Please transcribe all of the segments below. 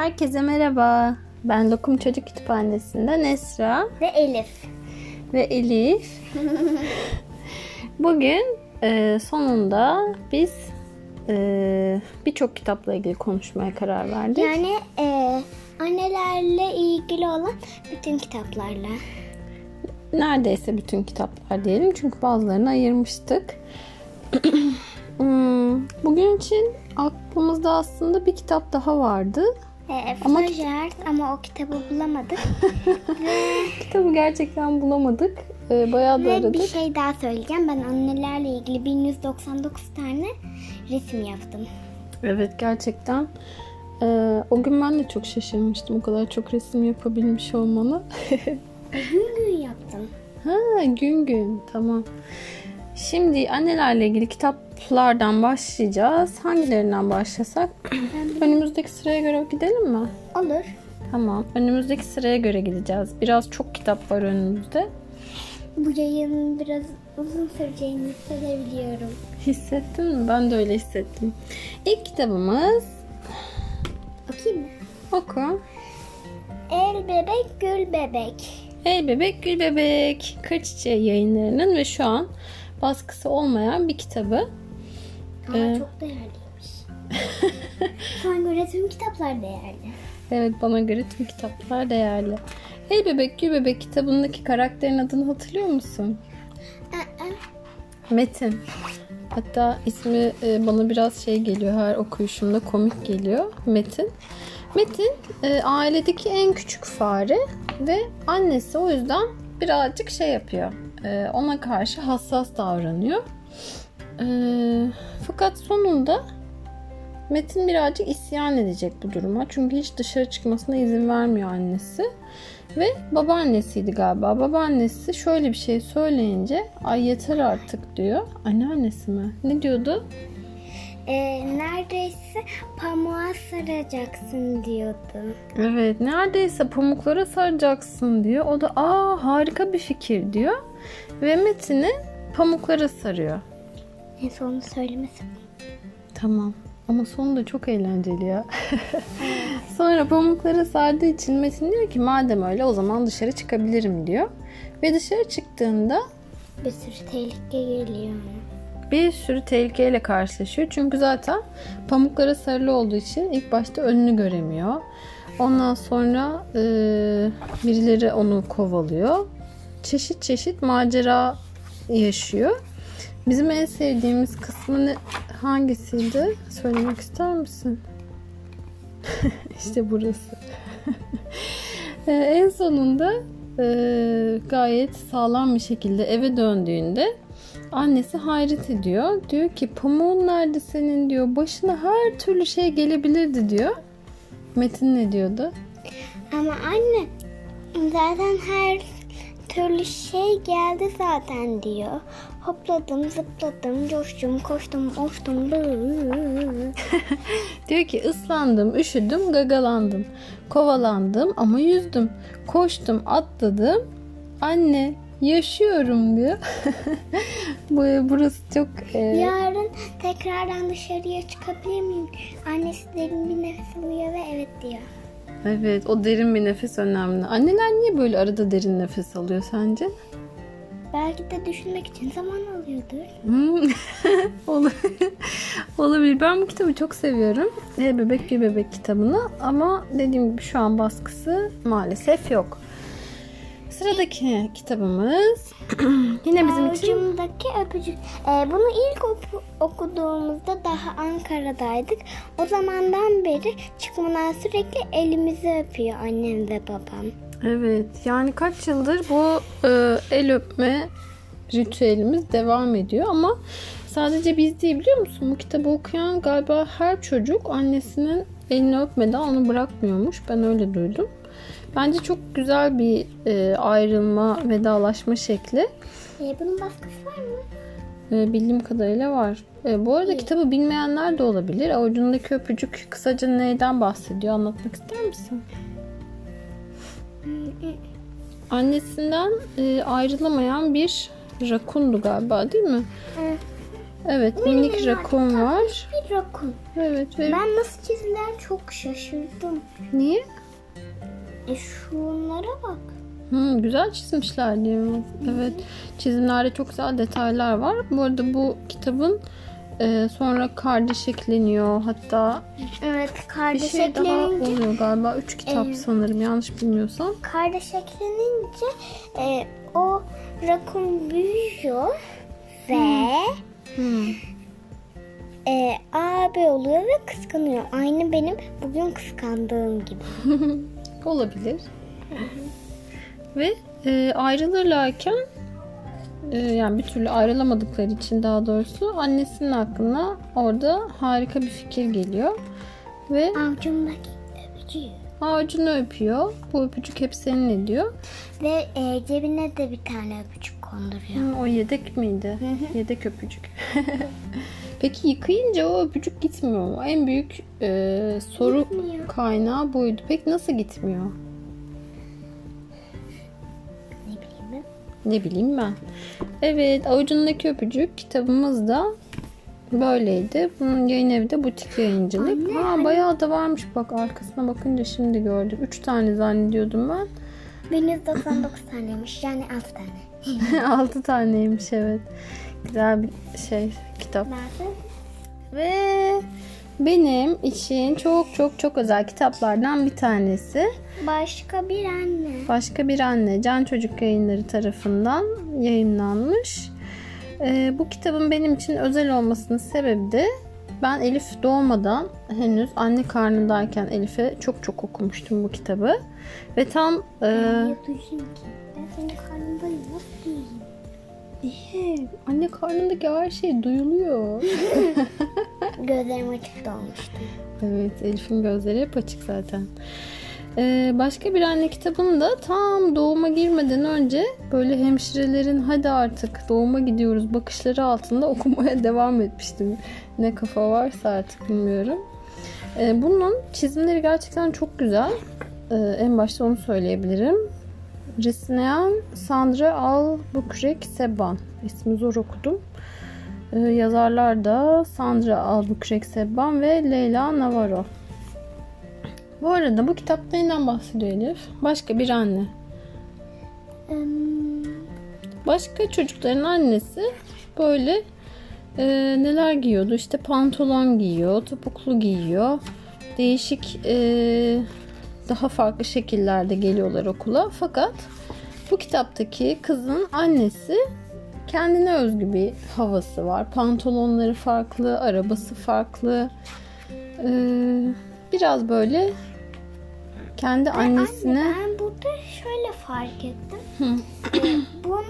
Herkese merhaba. Ben Lokum Çocuk Kütüphanesi'nden Esra Ve Elif. ve Elif. Bugün e, sonunda biz e, birçok kitapla ilgili konuşmaya karar verdik. Yani e, annelerle ilgili olan bütün kitaplarla. Neredeyse bütün kitaplar diyelim çünkü bazılarını ayırmıştık. Hmm, Bugün için aklımızda aslında bir kitap daha vardı. E, Ama- ama, ama o kitabı bulamadık. Kitabı gerçekten bulamadık. E, bayağı da Ve aradık. bir şey daha söyleyeceğim. Ben annelerle ilgili 1199 tane resim yaptım. Evet gerçekten. Ee, o gün ben de çok şaşırmıştım o kadar çok resim yapabilmiş olmanı. Gün gün yaptım. ha gün gün tamam. Şimdi annelerle ilgili kitaplardan başlayacağız. Hangilerinden başlasak? Önümüzdeki sıraya göre gidelim mi? Olur. Tamam. Önümüzdeki sıraya göre gideceğiz. Biraz çok kitap var önümüzde. Bu yayının biraz uzun süreceğini hissedebiliyorum. Hissettin mi? Ben de öyle hissettim. İlk kitabımız Okuyayım mı? oku. El bebek gül bebek. Ey bebek gül bebek. Kır Çiçeği yayınlarının ve şu an baskısı olmayan bir kitabı. Ama Ee, çok değerliymiş. Şu an göre tüm kitaplar değerli. Evet bana göre tüm kitaplar değerli. Ey bebek gül bebek kitabındaki karakterin adını hatırlıyor musun? Metin. Hatta ismi e, bana biraz şey geliyor her okuyuşumda komik geliyor. Metin. Metin e, ailedeki en küçük fare ve annesi o yüzden birazcık şey yapıyor. E, ona karşı hassas davranıyor. E, fakat sonunda Metin birazcık isyan edecek bu duruma. Çünkü hiç dışarı çıkmasına izin vermiyor annesi. Ve babaannesiydi galiba. Babaannesi şöyle bir şey söyleyince ay yeter artık diyor. Anneannesi mi? Ne diyordu? e, neredeyse pamuğa saracaksın diyordu. Evet neredeyse pamuklara saracaksın diyor. O da aa harika bir fikir diyor. Ve Metin'i pamuklara sarıyor. En sonunu söylemesin. Tamam. Ama sonu da çok eğlenceli ya. Sonra pamuklara sardığı için Metin diyor ki madem öyle o zaman dışarı çıkabilirim diyor. Ve dışarı çıktığında Bir sürü tehlike geliyor. bir sürü tehlikeyle karşılaşıyor. Çünkü zaten pamuklara sarılı olduğu için ilk başta önünü göremiyor. Ondan sonra e, birileri onu kovalıyor. Çeşit çeşit macera yaşıyor. Bizim en sevdiğimiz kısmı ne, hangisiydi? Söylemek ister misin? işte burası. E, en sonunda e, gayet sağlam bir şekilde eve döndüğünde annesi hayret ediyor. Diyor ki pamuğun nerede senin diyor. Başına her türlü şey gelebilirdi diyor. Metin ne diyordu? Ama anne zaten her türlü şey geldi zaten diyor. Hopladım, zıpladım, coştum, koştum, uçtum. Diyor ki ıslandım, üşüdüm, gagalandım. Kovalandım ama yüzdüm. Koştum, atladım. Anne yaşıyorum diyor. Bu burası çok e, Yarın tekrardan dışarıya çıkabilir miyim? Annesi derin bir nefes alıyor ve evet diyor. Evet, o derin bir nefes önemli. Anneler niye böyle arada derin nefes alıyor sence? Belki de düşünmek için zaman alıyordur. Hmm. Olabilir. Ben bu kitabı çok seviyorum. E, Bebek bir Bebek kitabını ama dediğim gibi şu an baskısı maalesef yok. Sıradaki kitabımız yine bizim için Avucumdaki öpücük. Ee, bunu ilk oku- okuduğumuzda daha Ankara'daydık. O zamandan beri çıkmadan sürekli elimizi öpüyor annem ve babam. Evet yani kaç yıldır bu e, el öpme ritüelimiz devam ediyor ama sadece biz değil biliyor musun? Bu kitabı okuyan galiba her çocuk annesinin elini öpmeden onu bırakmıyormuş. Ben öyle duydum. Bence çok güzel bir e, ayrılma, vedalaşma şekli. Ee, bunun baskısı var mı? E, bildiğim kadarıyla var. E, bu arada kitabı bilmeyenler de olabilir. Avucundaki öpücük kısaca neyden bahsediyor? Anlatmak ister misin? Annesinden e, ayrılamayan bir rakundu galiba değil mi? Ee, Evet minik rakun var. Bir rakun. Evet ve Ben nasıl çizimler çok şaşırdım. niye? E şunlara bak. Hı, güzel çizmişler diyor. Evet çizimlerde çok güzel detaylar var. Bu arada bu kitabın e, sonra kardeş ekleniyor. Hatta Evet bir kardeş şey daha eklenince oluyor galiba. Üç kitap Evet. sanırım yanlış bilmiyorsam. kardeş eklenince e, o rakun büyüyor ve Hı. e, abi oluyor ve kıskanıyor. Aynı benim bugün kıskandığım gibi. Olabilir. Ve e, ayrılırlarken e, yani bir türlü ayrılamadıkları için daha doğrusu annesinin aklına orada harika bir fikir geliyor. Ve Avcumdaki öpücüğü. ağacını öpüyor. Bu öpücük hep senin ediyor. Ve e, cebine de bir tane öpücük konduruyor. Hı, o yedek miydi? Yedek öpücük. Peki yıkayınca o öpücük gitmiyor mu? En büyük e, soru Gitmiyor. kaynağı buydu. Peki nasıl gitmiyor? Ne bileyim ben. Evet avucundaki öpücük kitabımız da böyleydi. Bunun yayın evi de butik yayıncılık. Ha, bayağı da varmış bak arkasına bakınca şimdi gördüm. Üç tane zannediyordum ben. 1199 taneymiş yani 6 tane. Altı taneymiş evet. Güzel bir şey kitap. Nasıl? Ve benim için çok çok çok özel kitaplardan bir tanesi. Başka bir anne. Başka bir anne Can Çocuk Yayınları tarafından yayınlanmış. Ee, bu kitabın benim için özel olmasının sebebi de ben Elif doğmadan henüz anne karnındayken Elif'e çok çok okumuştum bu kitabı. Ve tam e? Ben senin. Nasıl duyayım? Niye? Anne karnındaki her şey duyuluyor. Gözlerim açık dolmuştu. evet Elif'in gözleri hep açık zaten. Ee, başka bir anne kitabında tam doğuma girmeden önce böyle hemşirelerin hadi artık doğuma gidiyoruz bakışları altında okumaya devam etmiştim. Ne kafa varsa artık bilmiyorum. Ee, bunun çizimleri gerçekten çok güzel. Ee, en başta onu söyleyebilirim. Resmeyen Sandra Albuquerque Seban. İsmi zor okudum. Ee, yazarlar da Sandra Albuquerque Seban ve Leyla Navarro. Bu arada bu kitapta neyden bahsediyor Elif? Başka bir anne. Başka çocukların annesi böyle e, neler giyiyordu? İşte pantolon giyiyor, topuklu giyiyor. Değişik e, daha farklı şekillerde geliyorlar okula. Fakat bu kitaptaki kızın annesi kendine özgü bir havası var. Pantolonları farklı, arabası farklı. E, biraz böyle kendi annesine Anne ben burada şöyle fark ettim. Ee, Bunu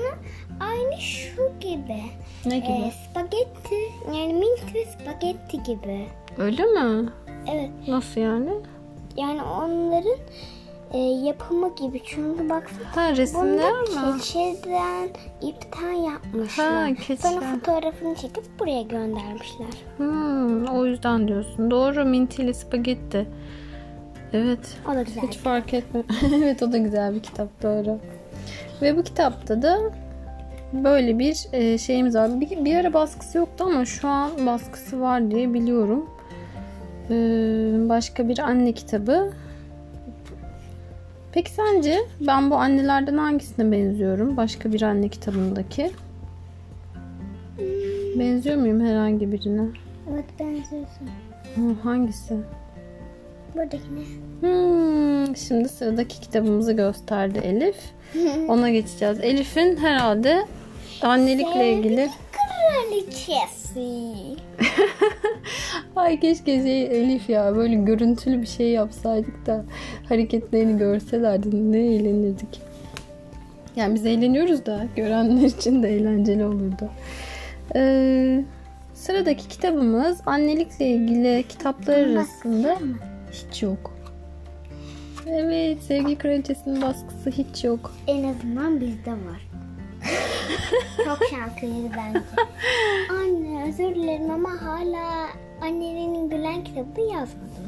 aynı şu gibi. ne gibi? Ee, spagetti yani mint ve spagetti gibi. Öyle mi? Evet Nasıl yani? yani onların e, yapımı gibi. Çünkü baksana Ha resimler Bunda mi? keçeden, ipten yapmışlar. Ha, keçe. Sonra fotoğrafını çekip buraya göndermişler. Hmm, o yüzden diyorsun. Doğru mintili spagetti. Evet. O da güzel. Hiç fark etme. evet o da güzel bir kitap doğru. Ve bu kitapta da böyle bir e, şeyimiz var. Bir, bir ara baskısı yoktu ama şu an baskısı var diye biliyorum. Ee, başka bir anne kitabı. Peki sence ben bu annelerden hangisine benziyorum? Başka bir anne kitabındaki. Benziyor muyum herhangi birine? Evet benziyorsun. Hı, hangisi? Buradakine. Hmm, şimdi sıradaki kitabımızı gösterdi Elif. Ona geçeceğiz. Elif'in herhalde annelikle ilgili. Kraliçesi. Ay keşke şey Elif ya böyle görüntülü bir şey yapsaydık da hareketlerini görselerdi ne eğlenirdik. Yani biz eğleniyoruz da görenler için de eğlenceli olurdu. Ee, sıradaki kitabımız annelikle ilgili kitaplar arasında hiç yok. Evet, Sevgi Kraliçesi'nin baskısı hiç yok. En azından bizde var. Çok şanslıyız bence. Anne özür dilerim ama hala annenin gülen kitabını yazmadım.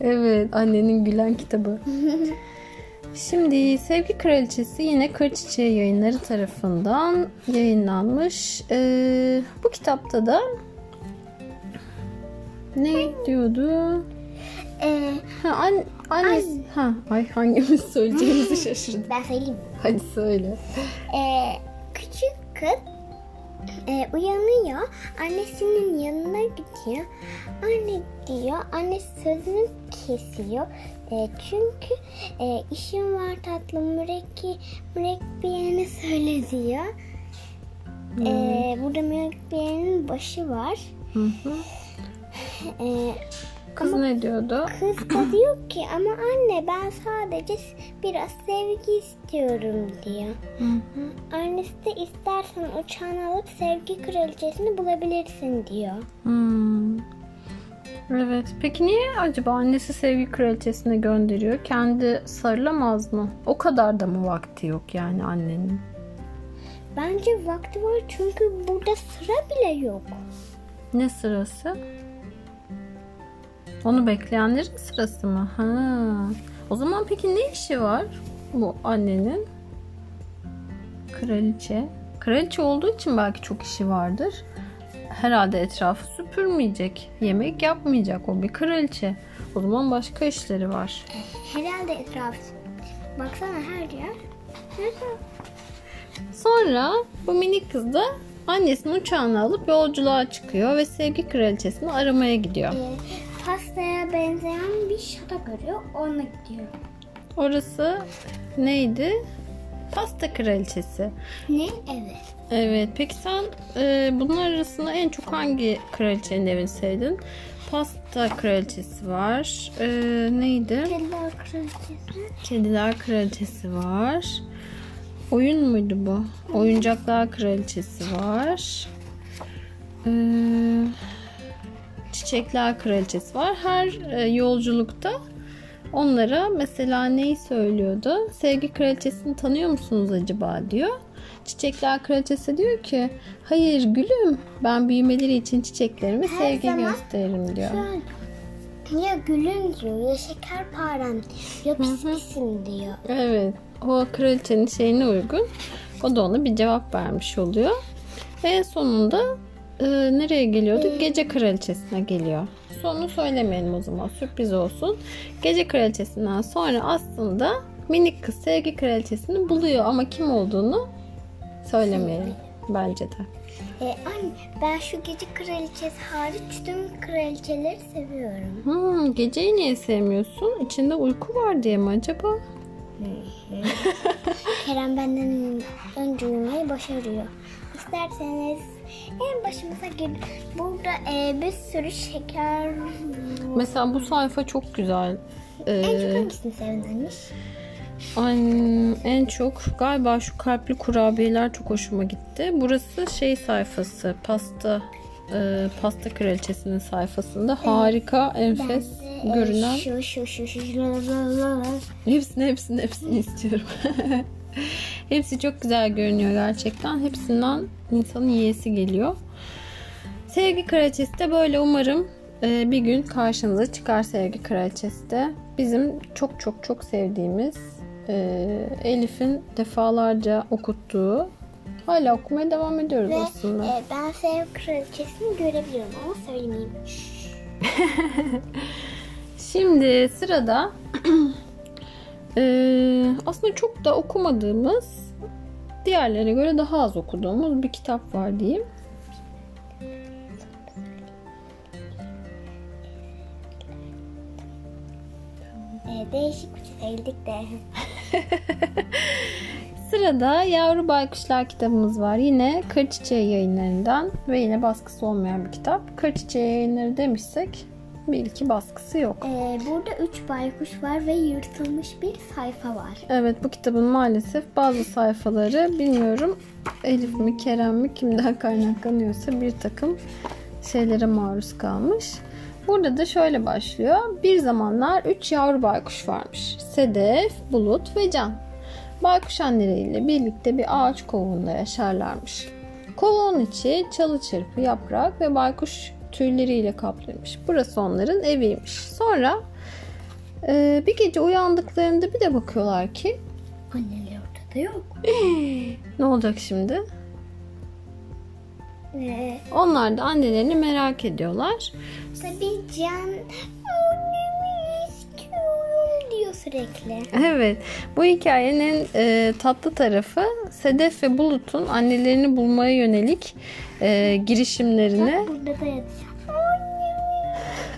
Evet, annenin gülen kitabı. Şimdi Sevgi Kraliçesi yine Kır Çiçeği yayınları tarafından yayınlanmış. Ee, bu kitapta da Ne diyordu? Ee, Ha, an, annesi. Ha, ay hangimiz söyleyeceğimizi şaşırdım. ben söyleyeyim? Hadi söyle. Ee, küçük kız e, uyanıyor. Annesinin yanına gidiyor. Anne diyor. Annesi sözünü kesiyor. E, çünkü e, işim var tatlım. Mürekki, mürekkebiyene söyle diyor. E, burada mürekkebiyenin başı var. Hı hı. E, Kız ne diyordu? kız da diyor ki ama anne ben sadece biraz sevgi istiyorum diyor. Hı hı. Annesi de istersen uçağını alıp sevgi kraliçesini bulabilirsin diyor. Hmm. Evet. Peki niye acaba annesi sevgi kraliçesine gönderiyor? Kendi sarılamaz mı? O kadar da mı vakti yok yani annenin? Bence vakti var çünkü burada sıra bile yok. Ne sırası? Onu bekleyenlerin sırası mı? Ha. O zaman peki ne işi var bu annenin? Kraliçe. Kraliçe olduğu için belki çok işi vardır. Herhalde etrafı süpürmeyecek. Yemek yapmayacak. O bir kraliçe. O zaman başka işleri var. Herhalde etrafı. Baksana her yer. Sonra bu minik kız da annesinin uçağını alıp yolculuğa çıkıyor ve sevgi kraliçesini aramaya gidiyor. Ee, pastaya benzeyen bir şata görüyor. Ona gidiyor. Orası neydi? Pasta kraliçesi. Ne? Evet. Evet. Peki sen e, bunlar arasında en çok hangi kraliçenin evini sevdin? Pasta kraliçesi var. E, neydi? Kediler kraliçesi. Kediler kraliçesi var. Oyun muydu bu? Oyuncaklar kraliçesi var. E, çiçekler kraliçesi var. Her e, yolculukta onlara mesela neyi söylüyordu? Sevgi kraliçesini tanıyor musunuz acaba diyor. Çiçekler kraliçesi diyor ki hayır gülüm ben büyümeleri için çiçeklerime Her sevgi gösteririm diyor. Şöyle. Ya gülüm diyor, ya şekerparem diyor, ya pis pisim diyor. Evet. O kraliçenin şeyine uygun. O da ona bir cevap vermiş oluyor. En sonunda e, nereye geliyordu? Gece kraliçesine geliyor. Sonunu söylemeyelim o zaman. Sürpriz olsun. Gece kraliçesinden sonra aslında minik kız sevgi kraliçesini buluyor ama kim olduğunu söylemeyelim bence de. Ee, anne ben şu gece kraliçesi hariç tüm kraliçeleri seviyorum. Hmm, geceyi niye sevmiyorsun? İçinde uyku var diye mi acaba? Kerem benden önce uyumayı başarıyor. İsterseniz en başımıza gir. Burada e, bir sürü şeker Mesela bu sayfa çok güzel. Ee, En çok hangisini sevinmiş? Ay, en çok galiba şu kalpli kurabiyeler çok hoşuma gitti. Burası şey sayfası, pasta e, pasta kraliçesinin sayfasında harika, enfes Ben de, e, görünen. Şu şu şu şu şu la la. Hepsini hepsini hepsini istiyorum. Hepsi çok güzel görünüyor gerçekten. Hepsinden insanın yiyesi geliyor. Sevgi Kraliçesi de böyle umarım e, bir gün karşınıza çıkar Sevgi Kraliçesi de. Bizim çok çok çok sevdiğimiz e, Elif'in defalarca okuttuğu hala okumaya devam ediyoruz Ve aslında. e, ben Sev Kraliçesi'ni görebiliyorum ama söylemeyeyim. Şimdi sırada eee, aslında çok da okumadığımız diğerlerine göre daha az okuduğumuz bir kitap var diyeyim. E, değişik bir sevdik de. Sırada Yavru Baykuşlar kitabımız var. Yine Kır Çiçeği yayınlarından ve yine baskısı olmayan bir kitap. Kır Çiçeği yayınları demişsek bir iki baskısı yok. E, burada üç baykuş var ve yırtılmış bir sayfa var. Evet bu kitabın maalesef bazı sayfaları bilmiyorum Elif mi Kerem mi kimden kaynaklanıyorsa bir takım şeylere maruz kalmış. Burada da şöyle başlıyor. Bir zamanlar üç yavru baykuş varmış. Sedef, Bulut ve Can. Baykuş anneleriyle birlikte bir ağaç kovuğunda yaşarlarmış. Kovuğun içi çalı çırpı, yaprak ve baykuş tüyleriyle kaplıymış. Burası onların eviymiş. Sonra ee, bir gece uyandıklarında bir de bakıyorlar ki Anneler ortada yok. ne olacak şimdi? Ve Onlar da annelerini merak ediyorlar. tabii Can diyor sürekli. Evet, bu hikayenin e, tatlı tarafı Sedef ve Bulut'un annelerini bulmaya yönelik e, girişimlerini Burada da yatacağım.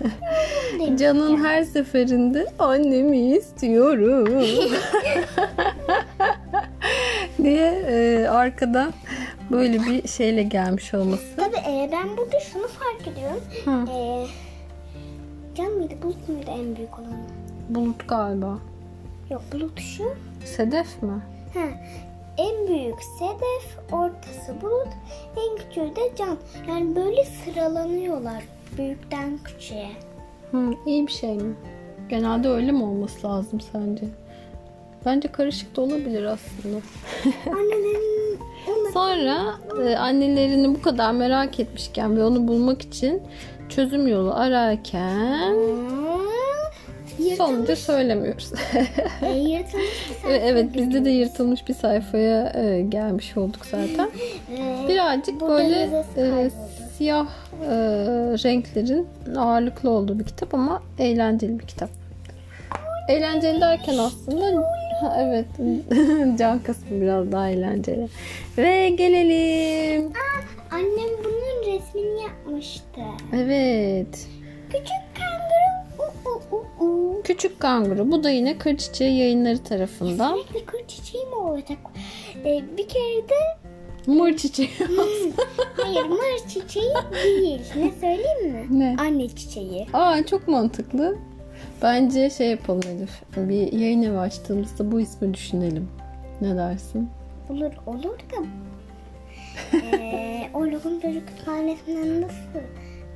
Can'ın her seferinde annemi istiyorum diye e, arkadan böyle bir şeyle gelmiş olması. Tabii e, ben burada şunu fark ediyorum. Hı. E, Can mıydı Bulut muydu en büyük olan? Bulut galiba. Yok Bulut şu. Sedef mi? Ha, en büyük Sedef, ortası Bulut, en küçüğü de Can. Yani böyle sıralanıyorlar büyükten küçüğe. Hı, iyi bir şey mi? Genelde öyle mi olması lazım sence? Bence karışık da olabilir aslında. Annelerin Sonra e, annelerini bu kadar merak etmişken ve onu bulmak için çözüm yolu ararken sonucu söylemiyoruz. e, yırtılmış evet bizde de yırtılmış bir sayfaya e, gelmiş olduk zaten. E, Birazcık böyle e, siyah e, renklerin ağırlıklı olduğu bir kitap ama eğlenceli bir kitap. Eğlenceli derken aslında evet can kısmı biraz daha eğlenceli. Ve gelelim. Aa, annem bunun resmini yapmıştı. Evet. Küçük Küçük Kanguru. Bu da yine Kır Çiçeği yayınları tarafından. Sürekli kır çiçeği mi olacak? E, bir kere de Mor çiçeği. hayır mır çiçeği değil. Ne söyleyeyim mi? Ne? Anne çiçeği. Aa çok mantıklı. Bence şey yapalım Elif. Bir yayın evi açtığımızda bu ismi düşünelim. Ne dersin? Olur olur da eee o lokum çocuk kütüphanesinden nasıl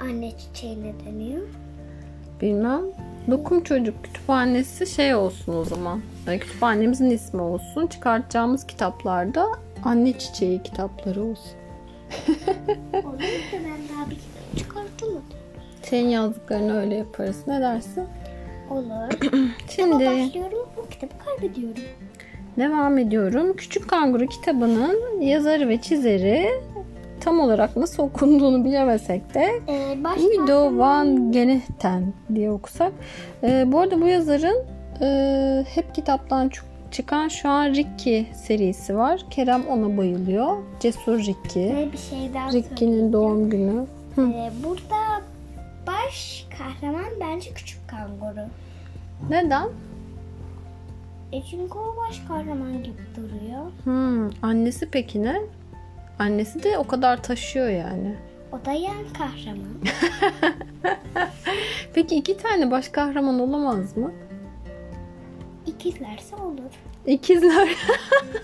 anne çiçeğine dönüyor? Bilmem. Dokum Çocuk Kütüphanesi şey olsun o zaman. Yani kütüphanemizin ismi olsun. Çıkartacağımız kitaplarda anne çiçeği kitapları olsun. Olur da ben daha bir kitap çıkartamadım. Senin yazdıklarını öyle yaparız. Ne dersin? Olur. Şimdi başlıyorum bu kitabı kaybediyorum. devam ediyorum. Küçük Kanguru kitabının yazarı ve çizeri tam olarak nasıl okunduğunu bilemesek de Guido van Geneten diye okusak. Ee, bu arada bu yazarın e, hep kitaptan çık- çıkan şu an Ricky serisi var. Kerem ona bayılıyor. Cesur Ricky. Ve bir şey daha Ricky'nin doğum günü. Hı. Eee, burada baş kahraman bence küçük kanguru. Neden? E çünkü o baş kahraman gibi duruyor. Hmm, annesi peki ne? Annesi de o kadar taşıyor yani. O da yan kahraman. Peki iki tane baş kahraman olamaz mı? İkizlerse olur. İkizler.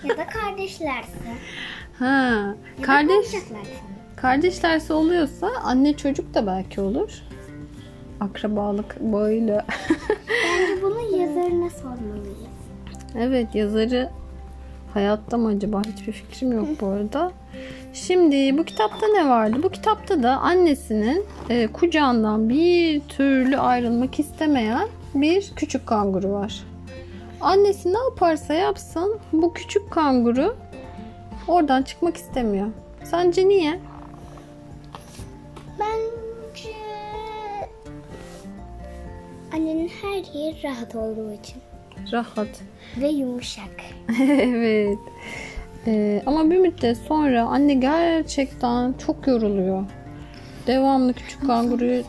Ya da kardeşlerse. ha, Ya kardeş kardeşlerse oluyorsa anne çocuk da belki olur. Akrabalık bağıyla. Bence bunu yazarına sormalıyız. evet yazarı hayatta mı acaba? Hiçbir fikrim yok bu arada. Şimdi bu kitapta ne vardı? Bu kitapta da annesinin e, kucağından bir türlü ayrılmak istemeyen bir küçük kanguru var. Annesi ne yaparsa yapsın bu küçük kanguru oradan çıkmak istemiyor. Sence niye? Bence annenin her yeri rahat olduğu için. Rahat. Ve yumuşak. evet. Ee, ama bir müddet sonra anne gerçekten çok yoruluyor. Devamlı küçük kanguruyu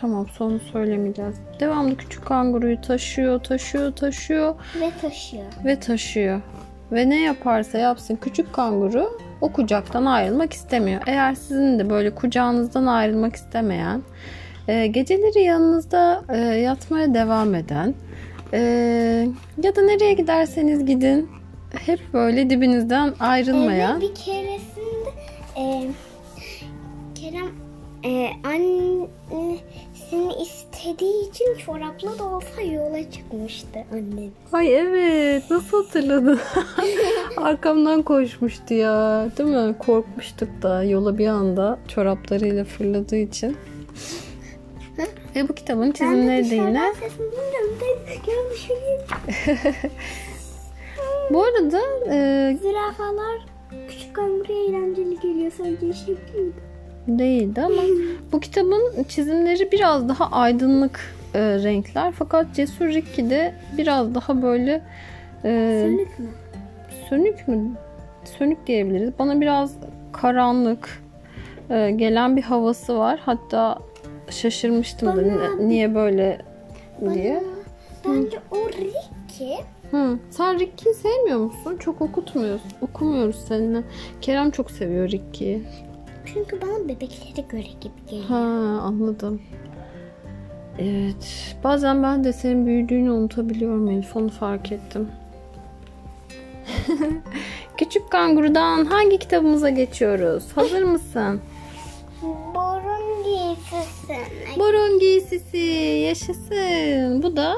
tamam sonu söylemeyeceğiz. Devamlı küçük kanguruyu taşıyor, taşıyor, taşıyor Ve taşıyor. ve taşıyor. Ve ne yaparsa yapsın küçük kanguru o kucaktan ayrılmak istemiyor. Eğer sizin de böyle kucağınızdan ayrılmak istemeyen, e, geceleri yanınızda e, yatmaya devam eden e, ya da nereye giderseniz gidin hep böyle dibinizden ayrılmayan Ve bir keresinde e, Kerem e, annesini istediği için çorapla da olsa yola çıkmıştı annem. Ay evet nasıl hatırladın? Arkamdan koşmuştu ya değil mi? Korkmuştuk da yola bir anda çoraplarıyla fırladığı için. Ve bu kitabın de çizimleri de dışarıdan yine. Bu arada e, Zürafalar küçük kanguru eğlenceli geliyor. Sence şey? Değildi ama bu kitabın çizimleri biraz daha aydınlık e, renkler. Fakat Cesur Ricky'de biraz daha böyle e, Sönük mü? sönük mü? Sönük diyebiliriz. Bana biraz karanlık e, gelen bir havası var. Hatta şaşırmıştım da Bana- ni- niye böyle diye. Bence o Ricky Hı. Sen Ricky'yi sevmiyor musun? Çok okutmuyoruz. Okumuyoruz seninle. Kerem çok seviyor Ricky'yi. çünkü bana bebeklere göre gibi geliyor. Ha anladım. Evet. Bazen ben de senin büyüdüğünü unutabiliyorum Elif. Onu fark ettim. Küçük kangurudan hangi kitabımıza geçiyoruz? Hazır mısın? Borun giysisi. Burun giysisi yaşasın. Bu da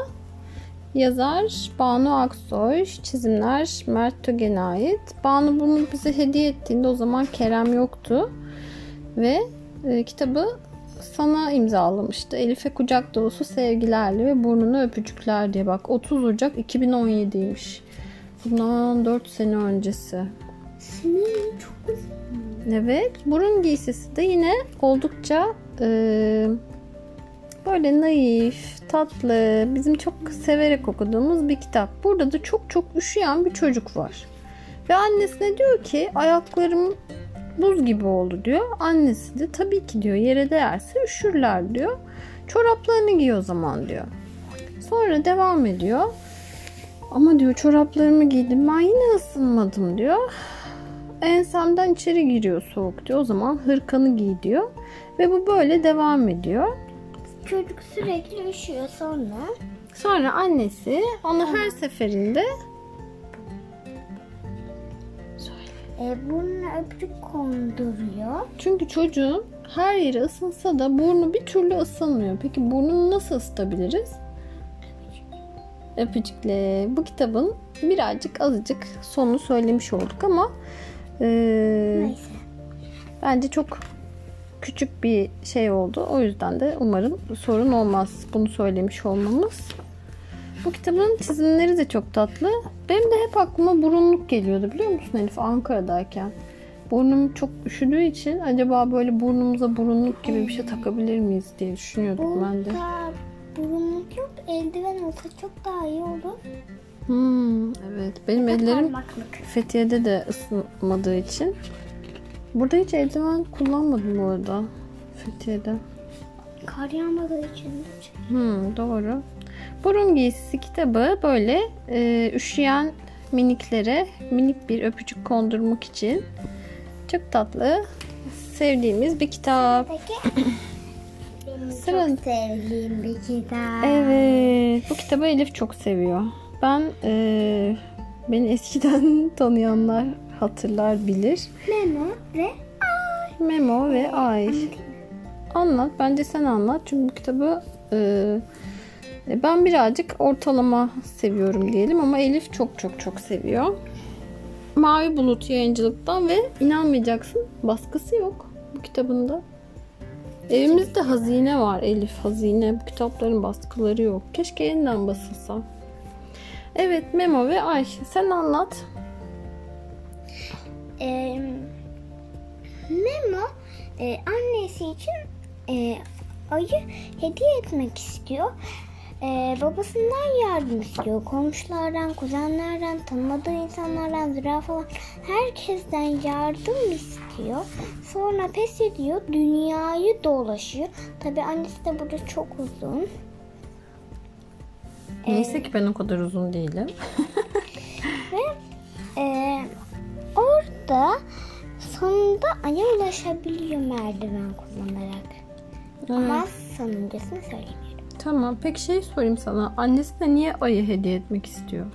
yazar Banu Aksoy, çizimler Mert Tögen'e ait. Banu bunu bize hediye ettiğinde o zaman Kerem yoktu. Ve e, kitabı sana imzalamıştı. Elif'e kucak dolusu sevgilerle ve burnuna öpücükler diye. Bak 30 Ocak 2017'ymiş. Bundan 4 sene öncesi. Senin çok güzel. Evet, burun giysisi de yine oldukça e, böyle naif, tatlı, bizim çok severek okuduğumuz bir kitap. Burada da çok çok üşüyen bir çocuk var. Ve annesine diyor ki ayaklarım buz gibi oldu diyor. Annesi de tabii ki diyor yere değerse üşürler diyor. Çoraplarını giy o zaman diyor. Sonra devam ediyor. Ama diyor çoraplarımı giydim ben yine ısınmadım diyor. Ensemden içeri giriyor soğuk diyor. O zaman hırkanı giy diyor. Ve bu böyle devam ediyor. Çocuk sürekli üşüyor sonra. Sonra annesi ona her seferinde E, burnuna öpücük konduruyor. çünkü çocuğun her yeri ısınsa da burnu bir türlü ısınmıyor. Peki burnunu nasıl ısıtabiliriz? Öpücükle. Bu kitabın birazcık azıcık sonunu söylemiş olduk ama eee, Neyse. Bence çok küçük bir şey oldu. O yüzden de umarım sorun olmaz bunu söylemiş olmamız. Bu kitabın çizimleri de çok tatlı. Benim de hep aklıma burunluk geliyordu biliyor musun Elif Ankara'dayken. Burnum çok üşüdüğü için acaba böyle burnumuza burunluk gibi bir şey takabilir miyiz diye düşünüyordum ben de. Burada burunluk yok. Eldiven olsa çok daha iyi olur. Hmm, evet benim ellerim. Fethiye'de de ısınmadığı için. Burada hiç eldiven kullanmadım bu arada. Fethiye'de. Kar yağmadığı için. Hmm, doğru. Burun giysisi kitabı böyle e, üşüyen miniklere minik bir öpücük kondurmak için çok tatlı sevdiğimiz bir kitap. Benim Sıra- çok sevdiğim bir kitap. Evet, bu kitabı Elif çok seviyor. Ben e, beni eskiden tanıyanlar hatırlar bilir. Memo ve Memo ve Ay. Anlat. Bence sen anlat. Çünkü bu kitabı e, ben birazcık ortalama seviyorum diyelim ama Elif çok çok çok seviyor. Mavi Bulut yayıncılıktan ve inanmayacaksın baskısı yok bu kitabında. Evimizde hazine var Elif hazine. Bu kitapların baskıları yok. Keşke yeniden basılsa. Evet Memo ve Ay sen anlat. e, Memo e, annesi için e, ayı hediye etmek istiyor. E, babasından yardım istiyor. Komşulardan, kuzenlerden, tanımadığı insanlardan, zürafalar herkesten yardım istiyor. Sonra pes ediyor. Dünyayı dolaşıyor. Tabi annesi de burada çok uzun. Neyse ki ben o kadar uzun değilim. Ee, orada sonunda aya ulaşabiliyor merdiven kullanarak. Ama sonuncasını söylemiyorum. Tamam. Peki şey sorayım sana. Annesine niye ayı hediye etmek istiyor?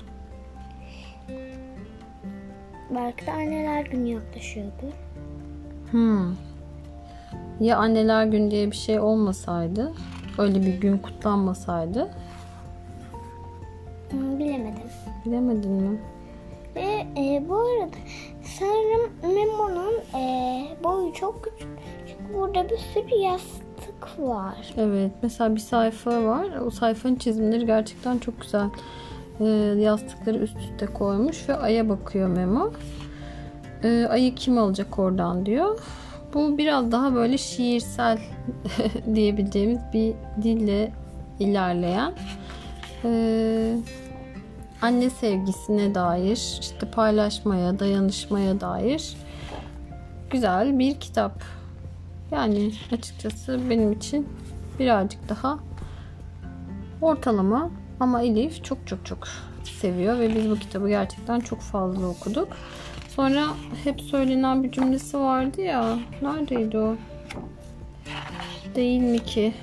Belki de anneler günü yaklaşıyordu. Hmm. Ya anneler gün diye bir şey olmasaydı, öyle bir gün kutlanmasaydı, bilemedim. bilemedin mi? Ve e, bu arada sanırım Memo'nun e, boyu çok küçük. Çünkü burada bir sürü yastık var. Evet. Mesela bir sayfa var. O sayfanın çizimleri gerçekten çok güzel. Ee, yastıkları üst üste koymuş ve aya bakıyor Memo. e, ayı kim alacak oradan diyor. Bu biraz daha böyle şiirsel diyebileceğimiz bir dille ilerleyen e, anne sevgisine dair, işte paylaşmaya, dayanışmaya dair güzel bir kitap. Yani açıkçası benim için birazcık daha ortalama ama Elif çok çok çok seviyor ve biz bu kitabı gerçekten çok fazla okuduk. Sonra hep söylenen bir cümlesi vardı ya. Neredeydi o? Değil mi ki?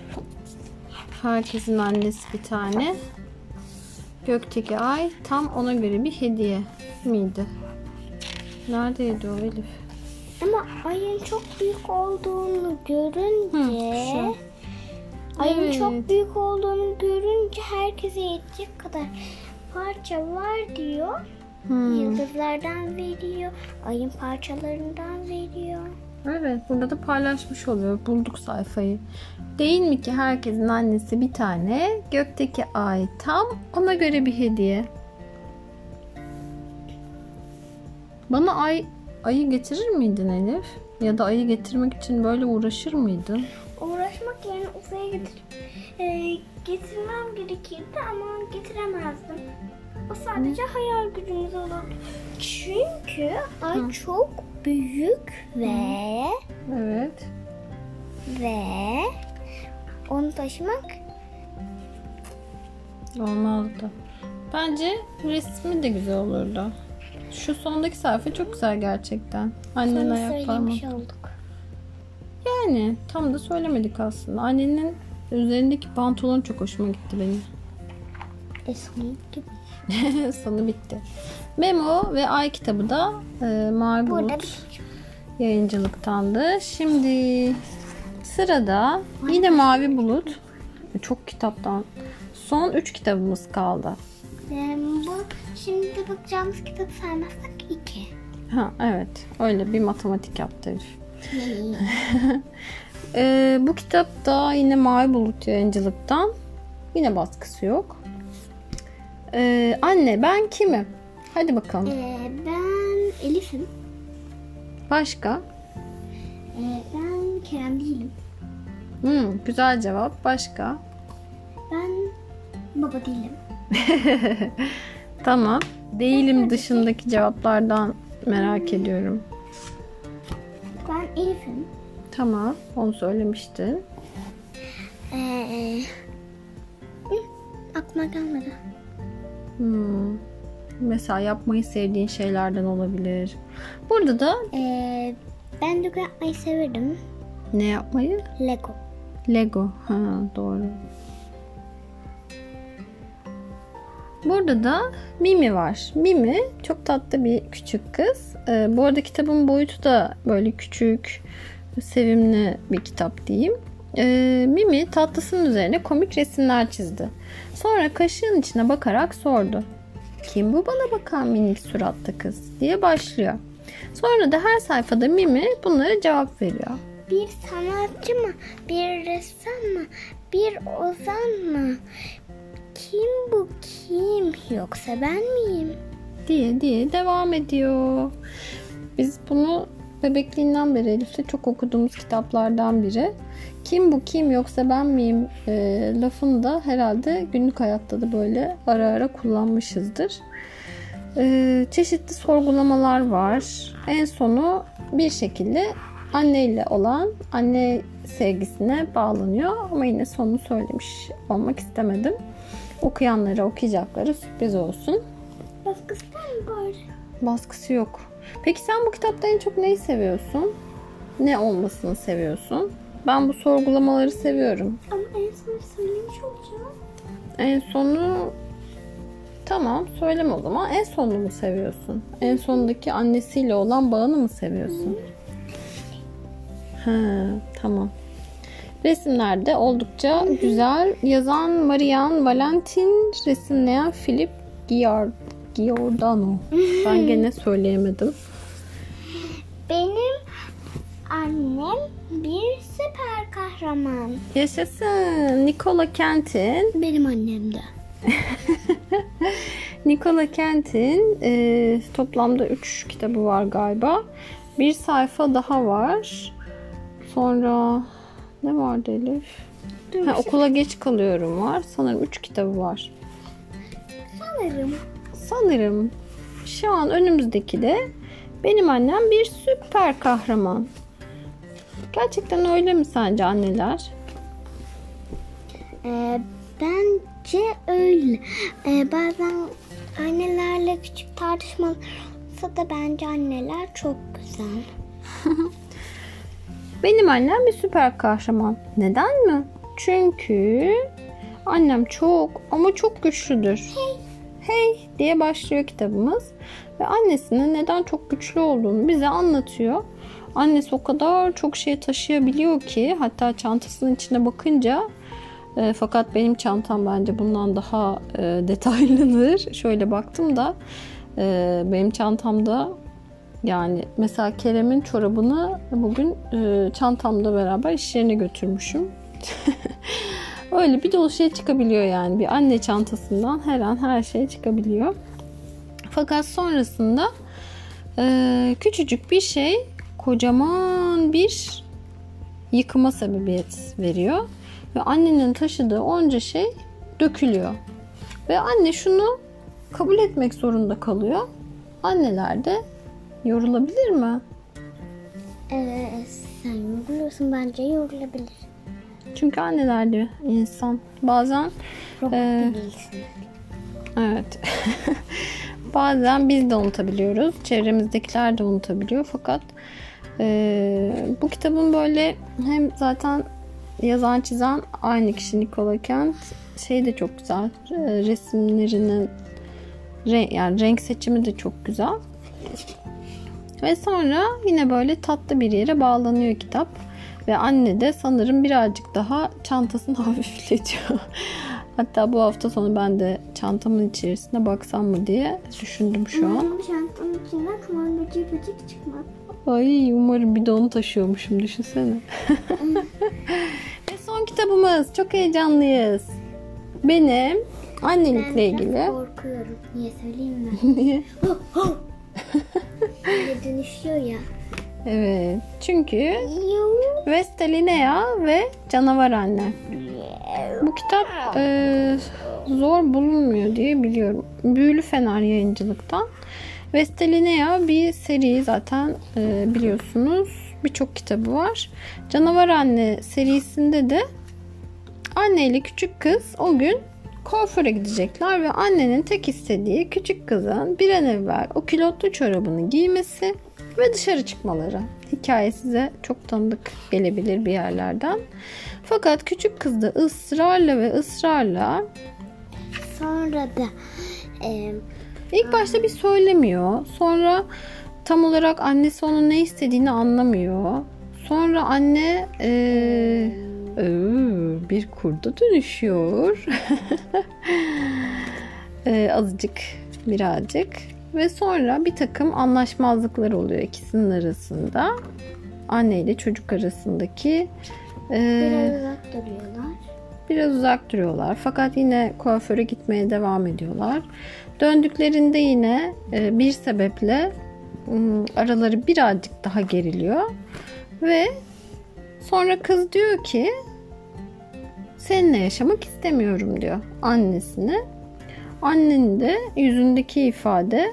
Herkesin annesi bir tane. Gökteki ay tam ona göre bir hediye miydi? Neredeydi o Elif? Ama ayın çok büyük olduğunu görünce şu. ayın Evet. çok büyük olduğunu görünce herkese yetecek kadar parça var diyor. Hmm. Yıldızlardan veriyor, ayın parçalarından veriyor. Evet burada da paylaşmış oluyor. Bulduk sayfayı. Değil mi ki herkesin annesi bir tane, gökteki ay tam ona göre bir hediye. Bana ay ayı getirir miydin Elif? Ya da ayı getirmek için böyle uğraşır mıydın? Uğraşmak yerine uzaya getir, e, getirmem gerekirdi ama getiremezdim. O sadece hayal gücümüz olurdu. Çünkü ay çok büyük ve Evet. ve onu taşımak Olmazdı. Bence resmi de güzel olurdu. Şu sondaki sayfa çok güzel gerçekten. Annen sana ayak parmağı. söylemiş olduk. Yani tam da söylemedik aslında. Annenin üzerindeki pantolon çok hoşuma gitti benim. E sonu gibi. Sonu bitti. Memo ve Ay kitabı da e, Mavi Bulut yayıncılıktandı. Şimdi sırada yine Mavi Bulut. Çok kitaptan. Son 3 kitabımız kaldı. e, bu şimdi bakacağımız kitabı saymazsak iki. Ha evet. Öyle bir matematik yaptı herif. E, bu kitap da yine Mavi Bulut yayıncılıktan. Yine baskısı yok. E, anne ben kimim? Hadi bakalım. E, ben Elif'im. Başka? E, ben Kerem değilim. Hmm, güzel cevap. Başka? Ben baba değilim. Tamam. Değilim dışındaki cevaplardan merak ediyorum. Ben Elif'im. Tamam. Onu söylemiştin. Ee, aklıma gelmedi. Hmm. Mesela yapmayı sevdiğin şeylerden olabilir. Burada da Ee, ben Lego yapmayı severim. ne yapmayı? Lego. Lego. Ha, doğru. Burada da Mimi var. Mimi çok tatlı bir küçük kız. Ee, bu arada kitabın boyutu da böyle küçük, sevimli bir kitap diyeyim. Ee, Mimi tatlısının üzerine komik resimler çizdi. Sonra kaşığın içine bakarak sordu. Kim bu bana bakan minik suratlı kız diye başlıyor. Sonra da her sayfada Mimi bunlara cevap veriyor. Bir sanatçı mı? Bir ressam mı? Bir ozan mı? Kim bu kim? Yoksa ben miyim? diye diye devam ediyor. Biz bunu bebekliğinden beri Elif'le çok okuduğumuz kitaplardan biri. Kim bu kim yoksa ben miyim e, lafını da herhalde günlük hayatta da böyle ara ara kullanmışızdır. E, çeşitli sorgulamalar var. En sonu bir şekilde anneyle olan anne sevgisine bağlanıyor ama yine sonunu söylemiş olmak istemedim. Okuyanlara okuyacaklara sürpriz olsun. Baskısı mı bari? Baskısı yok. Peki sen bu kitapta en çok neyi seviyorsun? Ne olmasını seviyorsun? Ben bu sorgulamaları seviyorum. Ama en son söylemiş olacağım. En sonu tamam söyleme o zaman. En sonunu mu seviyorsun? En sondaki annesiyle olan bağını mı seviyorsun? Ha, tamam. Resimlerde oldukça güzel. Yazan Marian Valentin, resimleyen Philip Giard Giordano. Ben gene söyleyemedim. Benim annem bir süper kahraman. Yaşasın. Nicola Kent'in Benim annem de. Nikola Kent'in e, toplamda 3 kitabı var galiba. Bir sayfa daha var. Sonra ne vardı Elif? Ha, okula geç kalıyorum var. Sanırım 3 kitabı var. Sanırım. Sanırım şu an önümüzdeki de benim annem bir süper kahraman. Gerçekten öyle mi sence anneler? Ee, bence öyle. Ee, bazen annelerle küçük tartışmalar olsa da bence anneler çok güzel. Benim annem bir süper kahraman. Neden mi? Çünkü annem çok ama çok güçlüdür. Hey. Hey diye başlıyor kitabımız. Ve annesinin neden çok güçlü olduğunu bize anlatıyor. Annesi o kadar çok şey taşıyabiliyor ki hatta çantasının içine bakınca e, fakat benim çantam bence bundan daha e, detaylıdır. Şöyle baktım da e, benim çantamda yani mesela Kerem'in çorabını bugün e, çantamda beraber iş yerine götürmüşüm. Öyle bir dolu şey çıkabiliyor yani. Bir anne çantasından her an her şey çıkabiliyor. Fakat sonrasında e, küçücük bir şey kocaman bir yıkıma sebebiyet veriyor. Ve annenin taşıdığı onca şey dökülüyor. Ve anne şunu kabul etmek zorunda kalıyor. Anneler de yorulabilir mi? Ee, sen yoruluyorsun bence yorulabilir. Çünkü anneler de insan. Bazen Robot değilsin. evet. Bazen biz de unutabiliyoruz. Çevremizdekiler de unutabiliyor. Fakat e, bu kitabın böyle hem zaten yazan çizen aynı kişi Nikola Kent şey de çok güzel. E, resimlerinin renk, yani renk seçimi de çok güzel. Ve sonra yine böyle tatlı bir yere bağlanıyor kitap. Ve anne de sanırım birazcık daha çantasını hafifletiyor. Hatta bu hafta sonu ben de çantamın içerisine baksam mı diye düşündüm şu an. Benim çantamın içinden kumar böcek böcek çıkmaz. Ay umarım bir de onu taşıyormuşum düşünsene. Ve son kitabımız. Çok heyecanlıyız. Benim annelikle Ben ilgili. biraz korkuyorum. Niye söyleyeyim mi? Niye? Böyle dönüşüyor ya. evet. Çünkü. Vestalinea ve Canavar Anne. Bu kitap e, zor bulunmuyor diye biliyorum. Büyülü Fener yayıncılıktan. Vestalinea bir seri zaten e, biliyorsunuz. Birçok kitabı var. Canavar Anne serisinde de anne ile küçük kız o gün kuaföre gidecekler ve annenin tek istediği küçük kızın bir an evvel o kilotlu çorabını giymesi ve dışarı çıkmaları. Hikaye size çok tanıdık gelebilir bir yerlerden. Fakat küçük kız da ısrarla ve ısrarla Sonra da e, ilk başta bir söylemiyor. Sonra tam olarak annesi onun ne istediğini anlamıyor. Sonra anne eee, "Ee, bir kurda dönüşüyor. Azıcık birazcık ve sonra bir takım anlaşmazlıklar oluyor ikisinin arasında. Anne ile çocuk arasındaki biraz uzak duruyorlar. Biraz uzak duruyorlar. Fakat yine kuaföre gitmeye devam ediyorlar. Döndüklerinde yine e, bir sebeple araları birazcık daha geriliyor. Ve sonra kız diyor ki seninle yaşamak istemiyorum diyor annesine. Annenin de yüzündeki ifade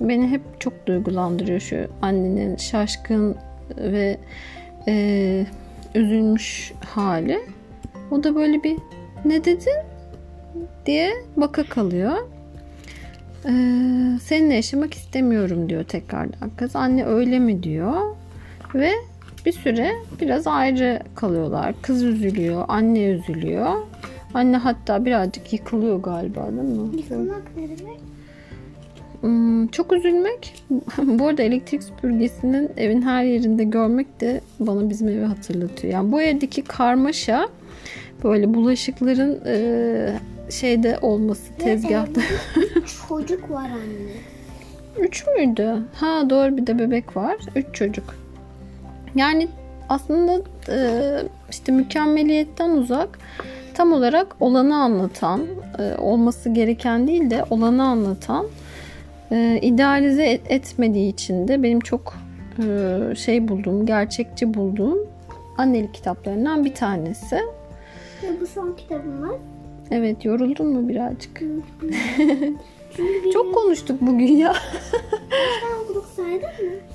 beni hep çok duygulandırıyor şu annenin şaşkın ve e, üzülmüş hali. O da böyle bir ne dedin diye baka kalıyor. Ee, seninle yaşamak istemiyorum diyor tekrardan kız. Anne öyle mi diyor. Ve bir süre biraz ayrı kalıyorlar. Kız üzülüyor, anne üzülüyor. Anne hatta birazcık yıkılıyor galiba değil mi? Yıkılmak ne demek? Hmm, çok üzülmek. bu arada elektrik süpürgesinin evin her yerinde görmek de bana bizim evi hatırlatıyor. Yani bu evdeki karmaşa böyle bulaşıkların e, şeyde olması tezgahta. Çocuk var anne. Üç müydü? Ha doğru bir de bebek var. Üç çocuk. Yani aslında e, işte mükemmeliyetten uzak tam olarak olanı anlatan, e, olması gereken değil de olanı anlatan, e, idealize et- etmediği için de benim çok e, şey bulduğum, gerçekçi bulduğum annelik kitaplarından bir tanesi. Bu son kitabımız. Evet yoruldun mu birazcık? Çok konuştuk bugün ya.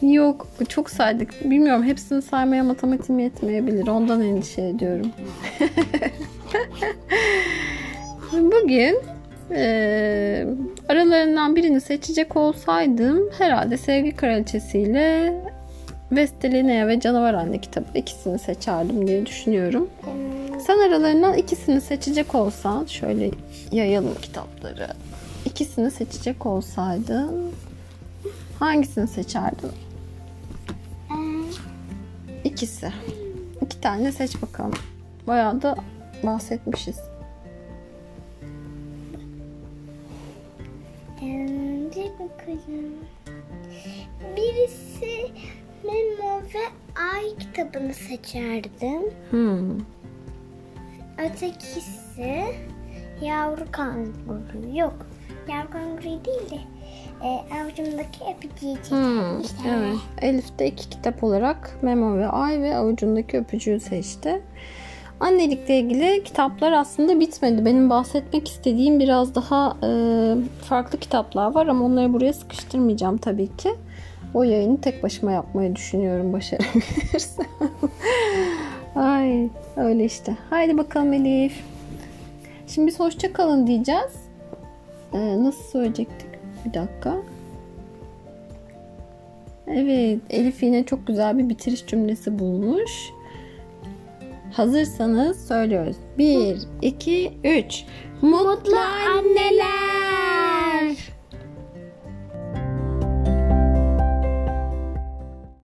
Mı? Yok çok saydık. Bilmiyorum hepsini saymaya matematiğim yetmeyebilir. Ondan endişe ediyorum. Bugün eee, aralarından birini seçecek olsaydım herhalde Sevgi Kraliçesi ile Vestelinea ve Canavar Anne kitabı ikisini seçerdim diye düşünüyorum. Sen aralarından ikisini seçecek olsan şöyle yayalım kitapları. İkisini seçecek olsaydın hangisini seçerdin? Ee, İkisi. İki tane seç bakalım. Bayağı da bahsetmişiz. ee, bir bakalım. Birisi Memo ve Ay kitabını seçerdim. Hmm. Ötekisi yavru kanguru. Yok. Yavru kanguru değil de e, avucumdaki öpücüğü Hmm, çekmişler. evet. Elif de iki kitap olarak Memo ve Ay ve avucundaki öpücüğü seçti. Annelikle ilgili kitaplar aslında bitmedi. Benim bahsetmek istediğim biraz daha e, farklı kitaplar var ama onları buraya sıkıştırmayacağım tabii ki. O yayını tek başıma yapmayı düşünüyorum başarabilirsem. Ay öyle işte. Haydi bakalım Elif. Şimdi biz hoşça kalın diyeceğiz. Ee, nasıl söyleyecektik? Bir dakika. Evet, Elif yine çok güzel bir bitiriş cümlesi bulmuş. Hazırsanız söylüyoruz. 1, 2, 3. Mutlu, anneler.